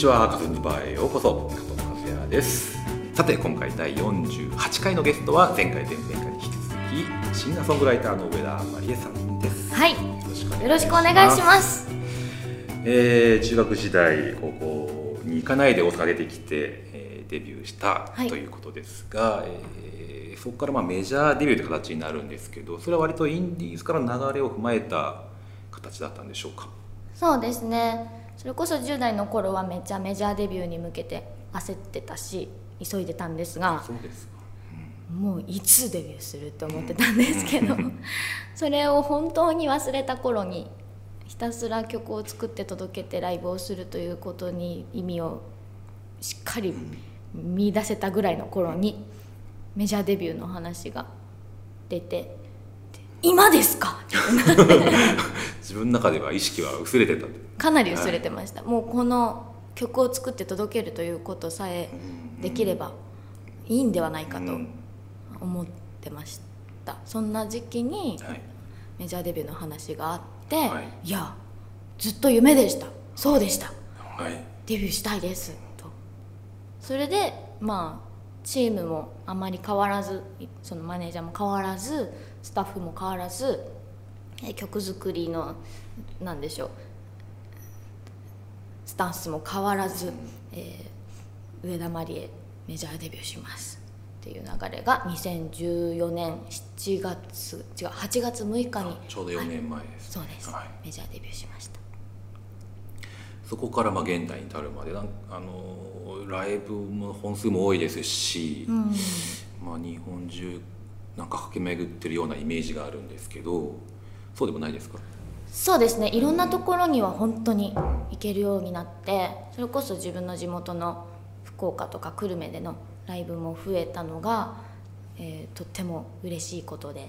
ちはカズンズバーへようこそ。加藤和也です。さて今回第48回のゲストは前回前々回に引き続きシンガーソングライターの上田まりえさんです。はい。よよろしくお願いします。えー中学時代高校に行かないで大阪出てきて、えーデビューしたはい。ということですが、えーそこからまあメジャーデビューという形になるんですけどそれは割とインディーズからの流れを踏まえた形だったんでしょうか？そうですねそれこそ10代の頃はめっちゃメジャーデビューに向けて焦ってたし急いでたんですがそうですか。もういつデビューするって思ってたんですけど それを本当に忘れた頃にひたすら曲を作って届けてライブをするということに意味をしっかり見出せたぐらいの頃にメジャーデビューの話が出てで今ですか？自分の中では意識は薄れてた。かなり薄れてました、もうこの曲を作って届けるということさえできればいいんではないかとうん。思ってました。そんな時期にはい。メジャーデビューの話があって、はい。い、やずっと夢でした。そうでした。はい。デビューしたいです。と。それでまあチームもあまり変わらずそのマネージャーも変わらずスタッフも変わらずえ曲作りのなんでしょう。スタンスも変わらず、えー上田まりえメジャーデビューします。っていう流れが2014年7月違う8月6日にちょうど4年前です、そうです、はい、メジャーデビューしました。そこからまあ現代に至るまでなんあのライブの本数も多いですし、うん。まあ、日本中なんか駆け巡ってるようなイメージがあるんですけどそうでもないですか？そうですね。いろんなところには本当に行けるようになってそれこそ自分の地元の福岡とか久留米でのライブも増えたのが、えーとっても嬉しいことで。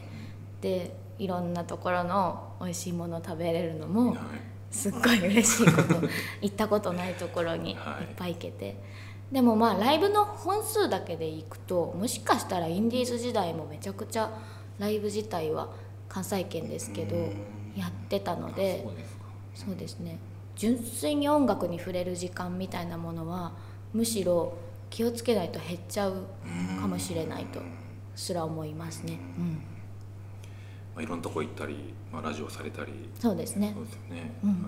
でいろんなところの美味しいものを食べれるのもはい。すっごい嬉しいこと。行ったことないところにい。っはいぱい行けて、でもまあライブの本数だけでいくともしかしたらインディーズ時代もめちゃくちゃライブ自体は関西圏ですけどやってたのでそうですね。純粋に音楽に触れる時間みたいなものはむしろ気をつけないと減っちゃうかもしれないとすら思いますね、うん、まあ、いろんなとこ行ったり、まあ、ラジオされたり。そうですね。そうですよね、うん。あの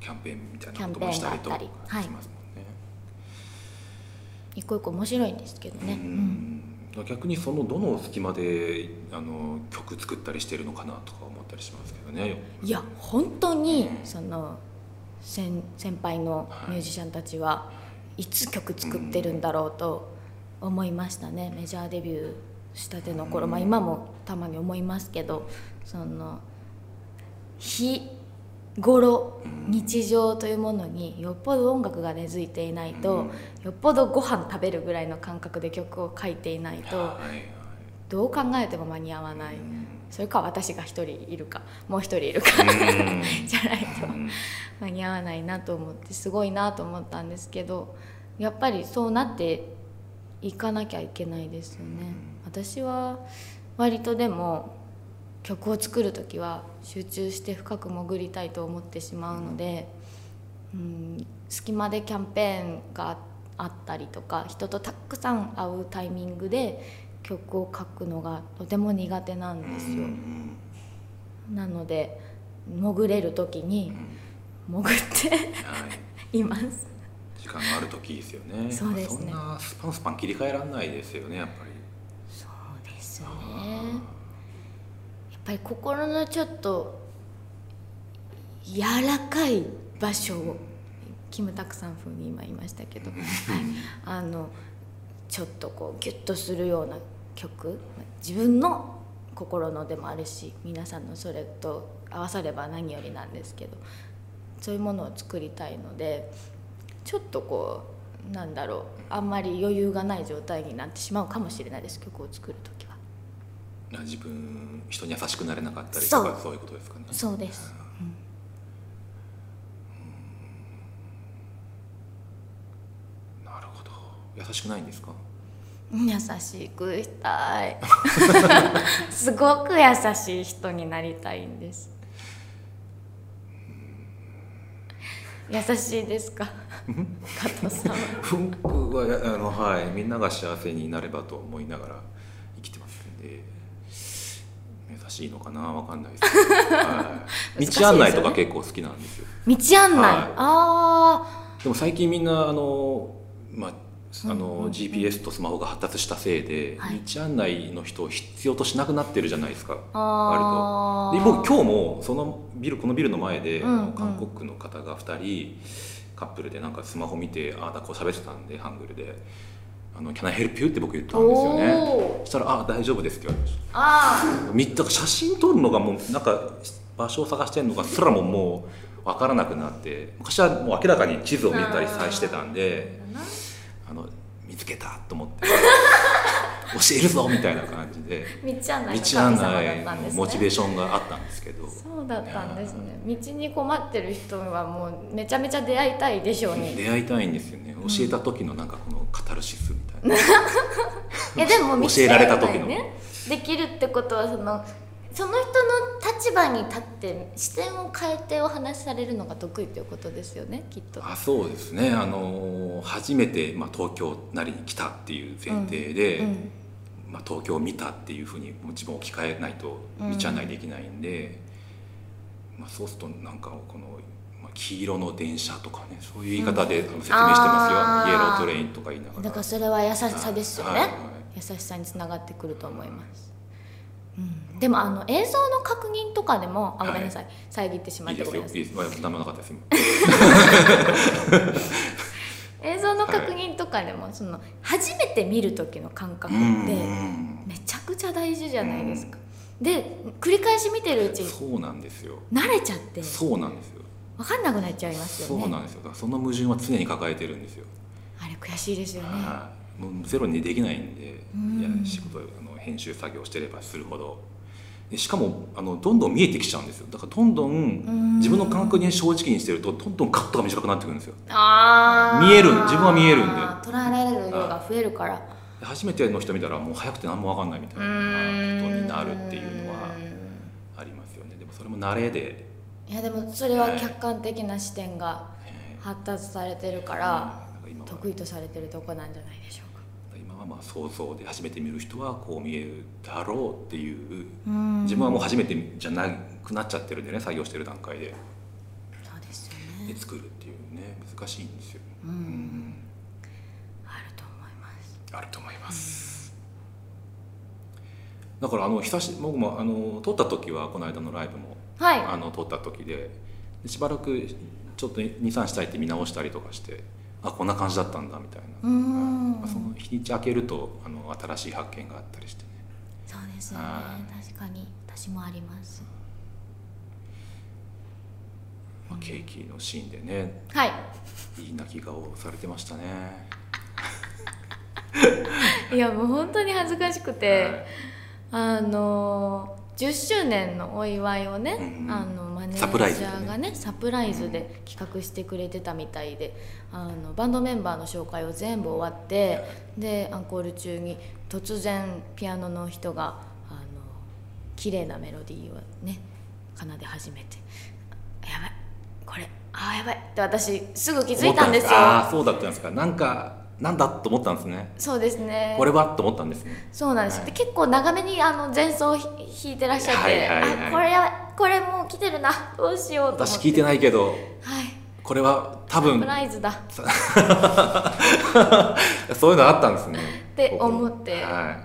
キャンペーンみたいなこともしたりとしますもんね、一個一個面白いんですけどね、ううんん逆にそのどの隙間であの曲作ったりしてるのかなとか思ったりしますけどね。いや本当にその先先輩のはい。ミュージシャンたちはい。つ曲作ってるんだろうと思いましたね。メジャーデビューしたての頃、まあ、今もたまに思いますけどその日頃日常というものによっぽど音楽が根付いていないと、よっぽどご飯食べるぐらいの感覚で曲を書いていないとどう考えても間に合わない、うん。それか私が一人いるかもう一人いるかうん。じゃないとうん間に合わないなと思ってすごいなと思ったんですけどやっぱりそうなっていかなきゃいけないですよね。私は割とでも曲を作る時は集中して深く潜りたいと思ってしまうので、うん、隙間でキャンペーンがあったりとか人とたくさん会うタイミングで曲を書くのがとても苦手なんですよ。うんなので潜れる時に潜ってはい。います。時間がある時ですよね。そうですね。そんなスパンスパン切り替えられないですよねやっぱり。そうですねぱり心のちょっと柔らかい場所をキムタクさん風に今言いましたけど、はい、あのちょっとこうギュッとするような曲自分の心のでもあるし皆さんのそれと合わされば何よりなんですけどそういうものを作りたいのでちょっとこうなんだろうあんまり余裕がない状態になってしまうかもしれないです曲を作る時は自分人に優しくなれなかったりとそう。かそういうことですかね。そうです、なるほど。優しくないんですか？優しくしたい。すごく優しい人になりたいんです。優しいですか？加藤さんは。僕はあの、はい、みんなが幸せになればと思いながら生きてますんで優しいのかな？わかんないですけど、はい、道案内とか結構好きなんですよ。道案内、はい。あでも最近みんなあの、まあ、あのうん。GPS とスマホが発達したせいで、はい。道案内の人を必要としなくなってるじゃないですか。ー。あーで僕今日もそのビルこのビルの前で、韓国の方が2人カップルでなんかスマホ見てああだこう喋ってたんでハングルで「あの Can I help you?」って僕言ったんですよね。したら「ああ大丈夫です」って言われましあたみだから写真撮るのがもうなんか場所を探してるのかすらももう分からなくなって昔はもう明らかに地図を見たりさえしてたんであの見つけたと思って教えるぞみたいな感じで 道案内道案内のモチベーションがあったんですけど。そうだったんですね。道に困ってる人はもうめちゃめちゃ出会いたいでしょうに。出会いたいんですよね。教えた時のなんかこのカタルシスみたいな、いやでも 道教えられた時の。ね。できるってことはそのその人の立場に立って視点を変えてお話しされるのが得意ということですよねきっと。あそうですね。あの初めて、まあ、東京なりに来たっていう前提で、うんまあ、東京を見たっていうふうに自分を置き換えないと道案内できないんで、まあ、そうするとなんかこの、まあ、黄色の電車とかねそういう言い方で説明してますよ、イエロートレインとか言いながら。だからそれは優しさですよね、はい。はい優しさにつながってくると思います、うん、でもあの映像の確認とかでもあごめんなさい、遮ってしまいいってごめんなさい。ですよ。いいです。何もなかったです 像の確認とかでもその初めて見る時の感覚ってうんめちゃくちゃ大事じゃないですか、で繰り返し見てるうちにそうなんですよ。慣れちゃってそうなんですよ。分かんなくなっちゃいますよね。そうなんですよ。その矛盾は常に抱えてるんですよ、あれ悔しいですよね。はい。もうゼロにできないんで、うん。いや仕事あの編集作業してればするほどでしかもあのどんどん見えてきちゃうんですよ。だからどんどん自分の感覚に正直にしてるとどんどんカットが短くなってくるんですよ。あー。見える自分は見えるんで。捉えられる量が増えるから。で初めての人見たらもう早くて何も分かんないみたいなことになるっていうのはありますよね。でもそれも慣れで、いやでもそれは客観的な視点がえ発達されてるかーら得意とされてるとこなんじゃないでしょうかまあ想像で初めて見る人はこう見えるだろうっていううん。自分はもう初めてじゃなくなっちゃってるんでね作業してる段階で。そうですよでね作るっていうね難しいんですよ、うん。うんあると思います。あると思います、だからあの久し僕もあの撮った時はこの間のライブも、はい。あの撮った時ででしばらくちょっと23したいって見直したりとかしてあこんな感じだったんだみたいな、うーん。まあその日にち開けるとあの新しい発見があったりしてね。そうですよね。は確かに。私もあります。まあ、ケーキのシーンでねはい。いい泣き顔されてましたね。いやもう本当に恥ずかしくて、はい。あの10周年のお祝いをね、うんうん。あのマネージサプライズでね。ャーがねサプライズで企画してくれてたみたいで、あのバンドメンバーの紹介を全部終わって、でアンコール中に突然ピアノの人があの綺麗なメロディーをね奏で始めて「やばいこれあーやばい」って私すぐ気づいたんですよ。ああそうだったんですか。なんかなんだと思ったんですね。そうですね。これはと思ったんですね。そうなんです、はい。で結構長めにあの前奏をひ弾いてらっしゃって、はいはいはいあこれやこれもう来てるな。どうしようと私聞いてないけどはい。これは多サ分プライズだ。っ そういうのあったんですね。て思って。は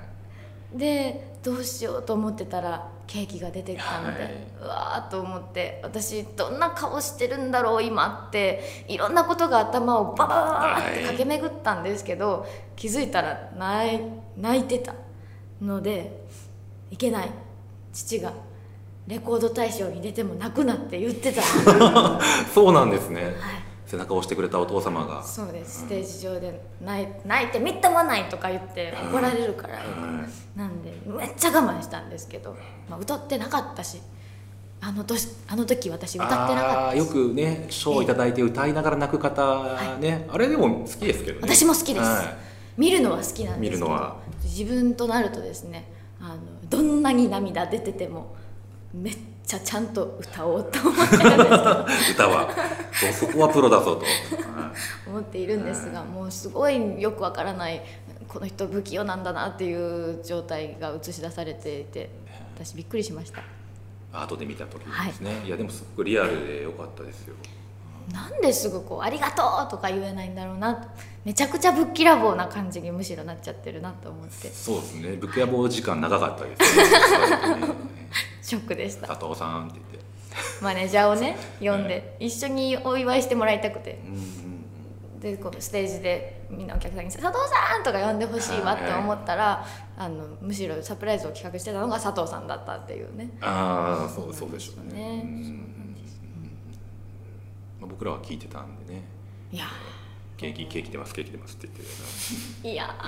でどうしようと思ってたらケーキが出てきたので、はい。うわーと思って私どんな顔してるんだろう今っていろんなことが頭をバババババって駆け巡ったんですけど、気づいたら泣い泣いてたのでいけない。父がレコード大賞に出ても泣くなって言ってた。そうなんですね。はい。背中を押してくれたお父様が。そうです。ステージ上で泣い泣いてみっともないとか言って怒られるから、はいなんでめっちゃ我慢したんですけど、まあ、歌ってなかったしあの年あの時私歌ってなかったよくね賞をいただいて歌いながら泣く方ね、あれでも好きですけどね。私も好きです、は見るのは好きなんですけど見るのは。自分となるとですねあのどんなに涙出ててもめっちゃちゃんと歌おうと思ってるんですけど。い歌は。そこはプロだぞと、は い思っているんですが、もうすごいよくわからないこの人不器用なんだなっていう状態が映し出されていて私びっくりしました。後で見た時ですね、い、やでもすごくリアルで良かったですよ。なんですぐこう「ありがとう!」とか言えないんだろうなめちゃくちゃぶっきらぼうな感じにむしろなっちゃってるなと思って。そうですね。ぶっきらぼう時間長かったですね ショックでした佐藤さんって言って。マネージャーをね呼んで一緒にお祝いしてもらいたくて。でこうステージでみんなお客さんに「佐藤さん!」とか呼んでほしいわって思ったらあのむしろサプライズを企画してたのが佐藤さんだったっていうね。ああそうそうでしょうね。ね。うんまあ僕らは聞いてたんでね。いやケーキケーキ出ますケーキ出ますって言っていや。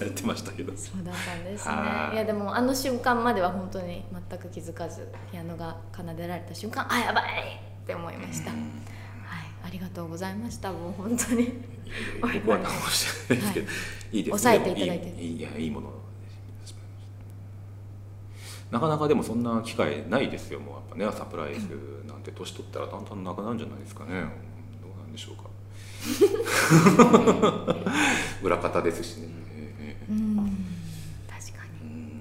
やってましたけど。そうだったんですはい。ねいやでもあの瞬間までは本当に全く気づかずピアノが奏でられた瞬間あやばい！って思いました、はい。ありがとうございました。もう本当に。僕は何もしてないですけど、い、いです抑えていただいて。いいいいやいいものなかなかでもそんな機会ないですよもうやっぱね。サプライズなんて年取ったらだんだんなくなるんじゃないですかね。どうなんでしょうか 裏方ですしね、確かに。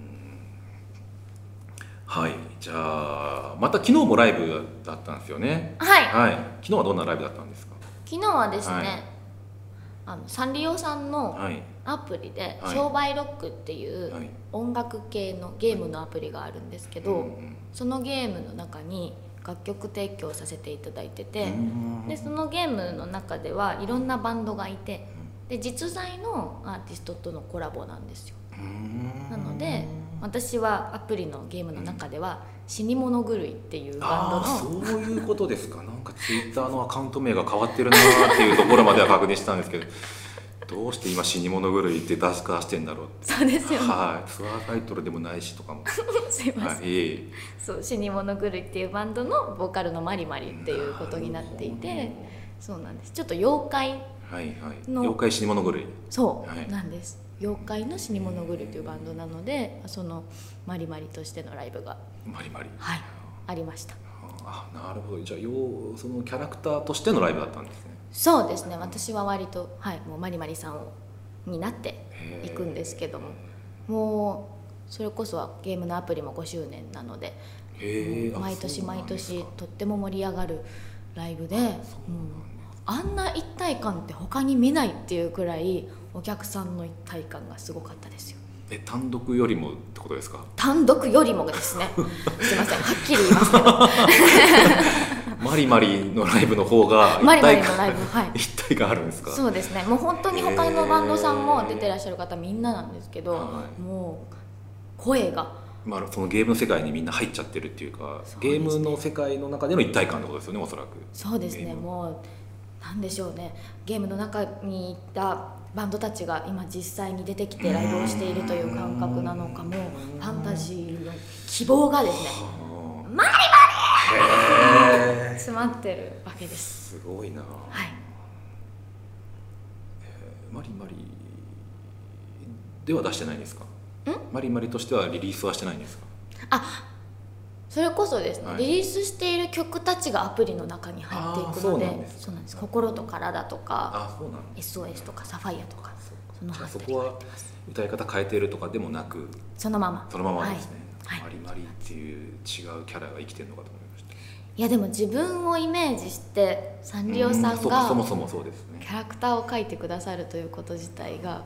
はい。じゃあまた昨日もライブだったんですよね。はい。はい。昨日はどんなライブだったんですか？昨日はですね、はい。あのサンリオさんのはい。アプリで「はい。商売ロック」っていうはい。音楽系のゲームのアプリがあるんですけど、そのゲームの中に楽曲提供させていただいてて、うんでそのゲームの中ではいろんなバンドがいてで実在のアーティストとのコラボなんですよ。うん。なので私はアプリのゲームの中では「死に物狂い」っていうバンドのそういうことですか。なんかツイッターのアカウント名が変わってるなーっていうところまでは確認したんですけどどうして今死に物狂いって出すかしてんだろうって。そうですよね。はい。ツアータイトルでもないしとかも。すいません、はいそう死に物狂いっていうバンドのボーカルのマリマリっていうことになっていてそうなんです。ちょっと妖怪はいはい。の妖怪死に物狂い。そう、はい。なんです。妖怪の死に物狂いというバンドなのでそのマリマリとしてのライブがマリマリ。はいありましたあなるほど。じゃあようそのキャラクターとしてのライブだったんですね。そうですね。私は割とはいもうマリマリさんをになっていくんですけども。もうそれこそはゲームのアプリも5周年なので毎年毎年とっても盛り上がるライブでもうあんな一体感って他に見ないっていうくらいお客さんの一体感がすごかったですよえ単独よりもってことですか？単独よりもですね。すいません。はっきり言いますけど。マリマリのライブの方がマリマリ一体のライブはい。一体感あるんですか？そうですね。もう本当に他のバンドさんも出てらっしゃる方みんななんですけど、はい。もう声が。まあ、そのゲームの世界にみんな入っちゃってるっていうかゲームの世界の中での一体感ってことですよねおそらく。そうですね。もうなんでしょうね。ゲームの中にいたバンドたちが今実際に出てきてライブをしているという感覚なのかも。ファンタジーの希望がですね。はマリあへえ詰まってるわけです。すごいな、はい。マリマリでは出してないんですか？マリマリとしてはリリースはしてないんですか？あそれこそですね、はい。リリースしている曲たちがアプリの中に入っていくのでそうなんです心と体とか SOS とかサファイアとかそのじゃあそこは歌い方変えてるとかでもなくそのまま。そのままですね、はい。はい。マリマリっていう違うキャラが生きてるのかと思いました。いやでも自分をイメージしてサンリオさうんがそもそもそうですね。キャラクターを描いてくださるということ自体がも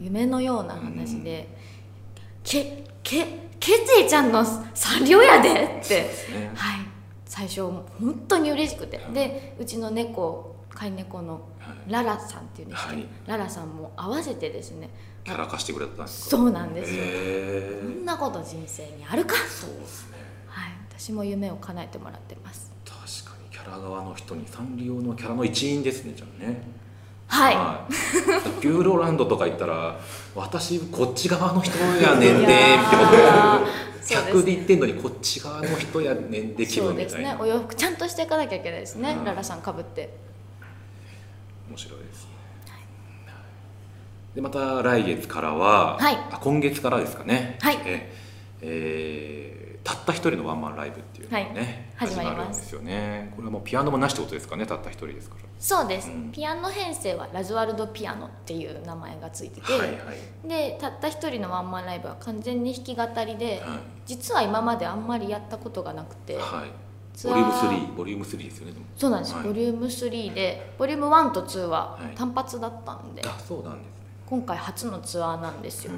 う夢のような話で「けけケツイちゃんのサンリオやで!」って。ね。はい。最初本当に嬉しくて。でうちの猫飼い猫のはい。ララさんっていうんですけど、はい。ララさんも合わせてですね。キャラ化してくれたんですか？そうなんですよ。こんなこと人生にあるかそうですね。はい。私も夢を叶えてもらってます。確かにキャラ側の人にサンリオのキャラの一員ですねじゃあねはい。い。ピューロランドとか行ったら私こっち側の人やねんでいってことです客で言ってんのにこっち側の人やねんで気分みたいな。ですねお洋服ちゃんとしていかなきゃいけないですね、うんララさんかぶって面白いです。ねでまた来月からは、はい。あ今月からですかね。はい。ええーたった一人のワンマンライブっていうのがね、はい始まります。ですよねこれはもうピアノもなしってことですかねたった一人ですから。そうです、うん。ピアノ編成はラズワルドピアノっていう名前がついてて、はいはい。でたった一人のワンマンライブは完全に弾き語りで、は実は今まであんまりやったことがなくて、い。はいボリューム3ボリューム3ですよねそうなんです、はい。ボリューム3でボリューム1と2ははい。単発だったんで、あそうなんですね。今回初のツアーなんですよ、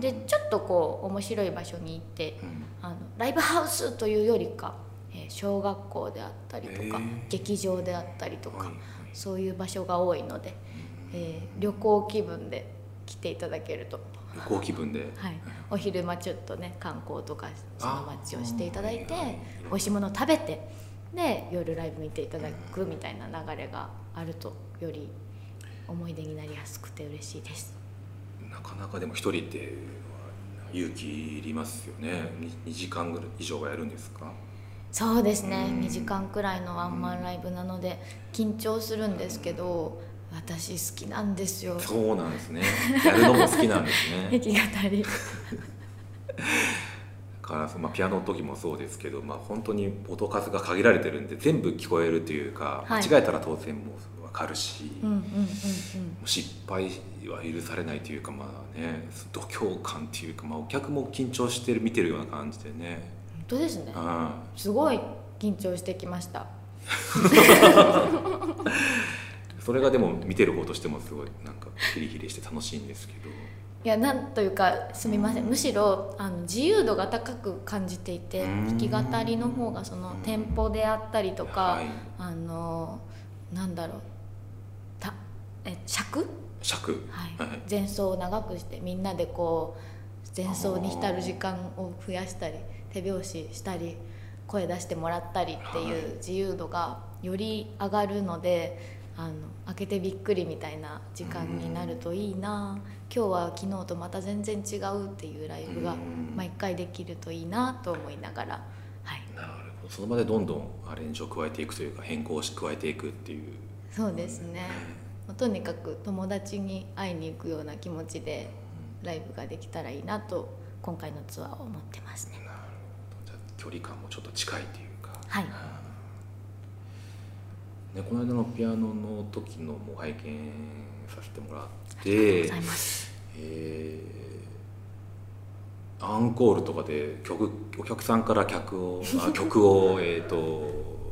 でちょっとこう面白い場所に行ってうんあのライブハウスというよりか、えー小学校であったりとか、劇場であったりとか、そういう場所が多いので、えー旅行気分で来ていただけると、旅行気分で。はい、お昼間ちょっとね観光とかその街をしていただいて美味しいものを食べてで夜ライブ見ていただくみたいな流れがあるとより思い出になりやすくて嬉しいです。なかなかでも一人って勇気いりますよね。2時間ぐらい以上はやるんですか？そうですね。うん。2時間くらいのワンマンライブなので緊張するんですけど私好きなんですよ。そうなんですね。やるのも好きなんですね。弾き語りから、まあ、ピアノの時もそうですけど、まあ、本当に音数が限られてるんで全部聞こえるというか、はい。間違えたら当然もう分かるし、うんうんうんうん。失敗は許されないというかまあね度胸感っていうか、まあ、お客も緊張してる見てるような感じでね、本当ですね。うん、すごい緊張してきました。それがでも見てる方としてもすごいなんかヒリヒリして楽しいんですけどいやなんというかすみません。むしろあの自由度が高く感じていてうん。弾き語りの方がそのテンポであったりとか、はい。あのなんだろう。たえ尺、尺。はい。はい。前奏を長くしてみんなでこう前奏に浸る時間を増やしたり手拍子したり声出してもらったりってはい。いう自由度がより上がるのであの開けてびっくりみたいな時間になるといいな今日は昨日とまた全然違うっていうライブがうん。毎回できるといいなと思いながら、はい、なるほど。その場でどんどんアレンジを加えていくというか変更をし加えていくっていう。そうですね。とにかく友達に会いに行くような気持ちでライブができたらいいなと今回のツアーを思ってますね。なるほど。じゃあ距離感もちょっと近いというか。はいね、この間のピアノの時のも拝見させてもらっありがとうてございます。えーアンコールとかで曲お客さんから客をあ曲を、えー、と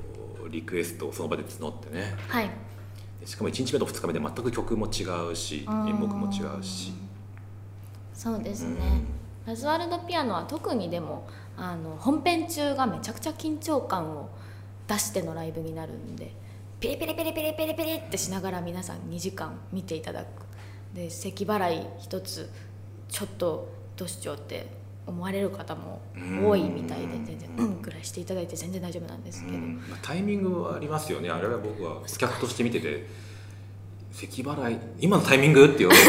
リクエストをその場で募ってねはい。でしかも1日目と2日目で全く曲も違うし演目も違うし、そうですね。うんラズワルドピアノは特にでもあの本編中がめちゃくちゃ緊張感を出してのライブになるんでピリピリピリピリピリピリってしながら皆さん2時間見ていただく。で咳払い一つちょっとどうしようって思われる方も多いみたいでうん全然うん。ぐらいしていただいて全然大丈夫なんですけど、うん。まあ、タイミングはありますよね。あれは僕は顧客として見てて咳払い今のタイミング？って言われる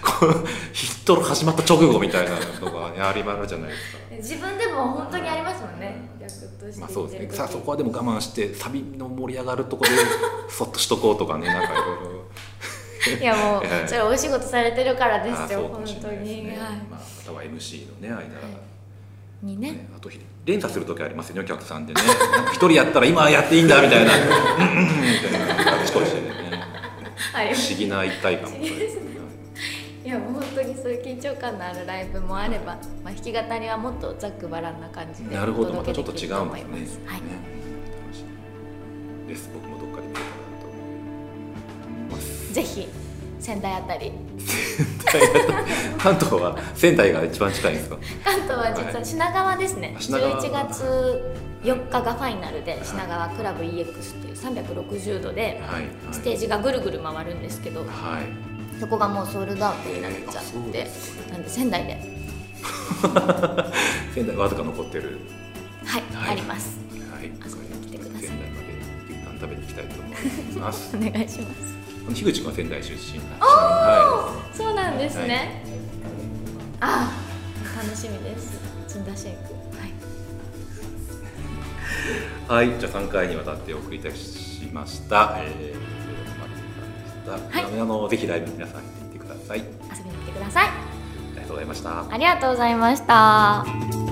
か ヒットの始まった直後みたいなのが、ね、ありまるじゃないですか。自分でも本当にありますもんね。逆としてまあそうですね。さあそこはでも我慢してサビの盛り上がるところでそっとしとこうとかねなんかいろいろ。いやもう ええ。それお仕事されてるからであすよ本そうかもしれ当に。はい。まあ、または MC のね間、にねね、あと連鎖する時ありますよねお客さんでね。一人やったら今やっていいんだみたいな「うんうんうん」みたいな。あちこちでね。はい不思議な一体感も不思議ですねいやもう本当にそういう緊張感のあるライブもあれば、まあ、弾き語りはもっとざっくばらんな感じでなるほどおまたちょっと違うんですね。はい。ねです。僕もどっかで見れたらと思います。ぜひ仙台あたり。関東は仙台が一番近いんですか？関東は実は品川ですね、あ品川。11月4日がファイナルで品川クラブ EX っていう360度ではいはい。ステージがぐるぐる回るんですけど、はいそこがもうソールドアウトになっちゃってなんで仙台で。仙台わずか残ってる。はい、はい。あります。はい。遊びに来てください。仙台まで牛タン食べに行きたいと思います。お願いします。樋口君は仙台出身なんで。はそうなんですね、ああ楽しみです。ずんだシェイク。はい。い、はい、じゃあ3回にわたってお送りいたしました、えー、はい。あのぜひライブ皆さん行ってください。あり遊びに来てください。がとうございました。ありがとうございました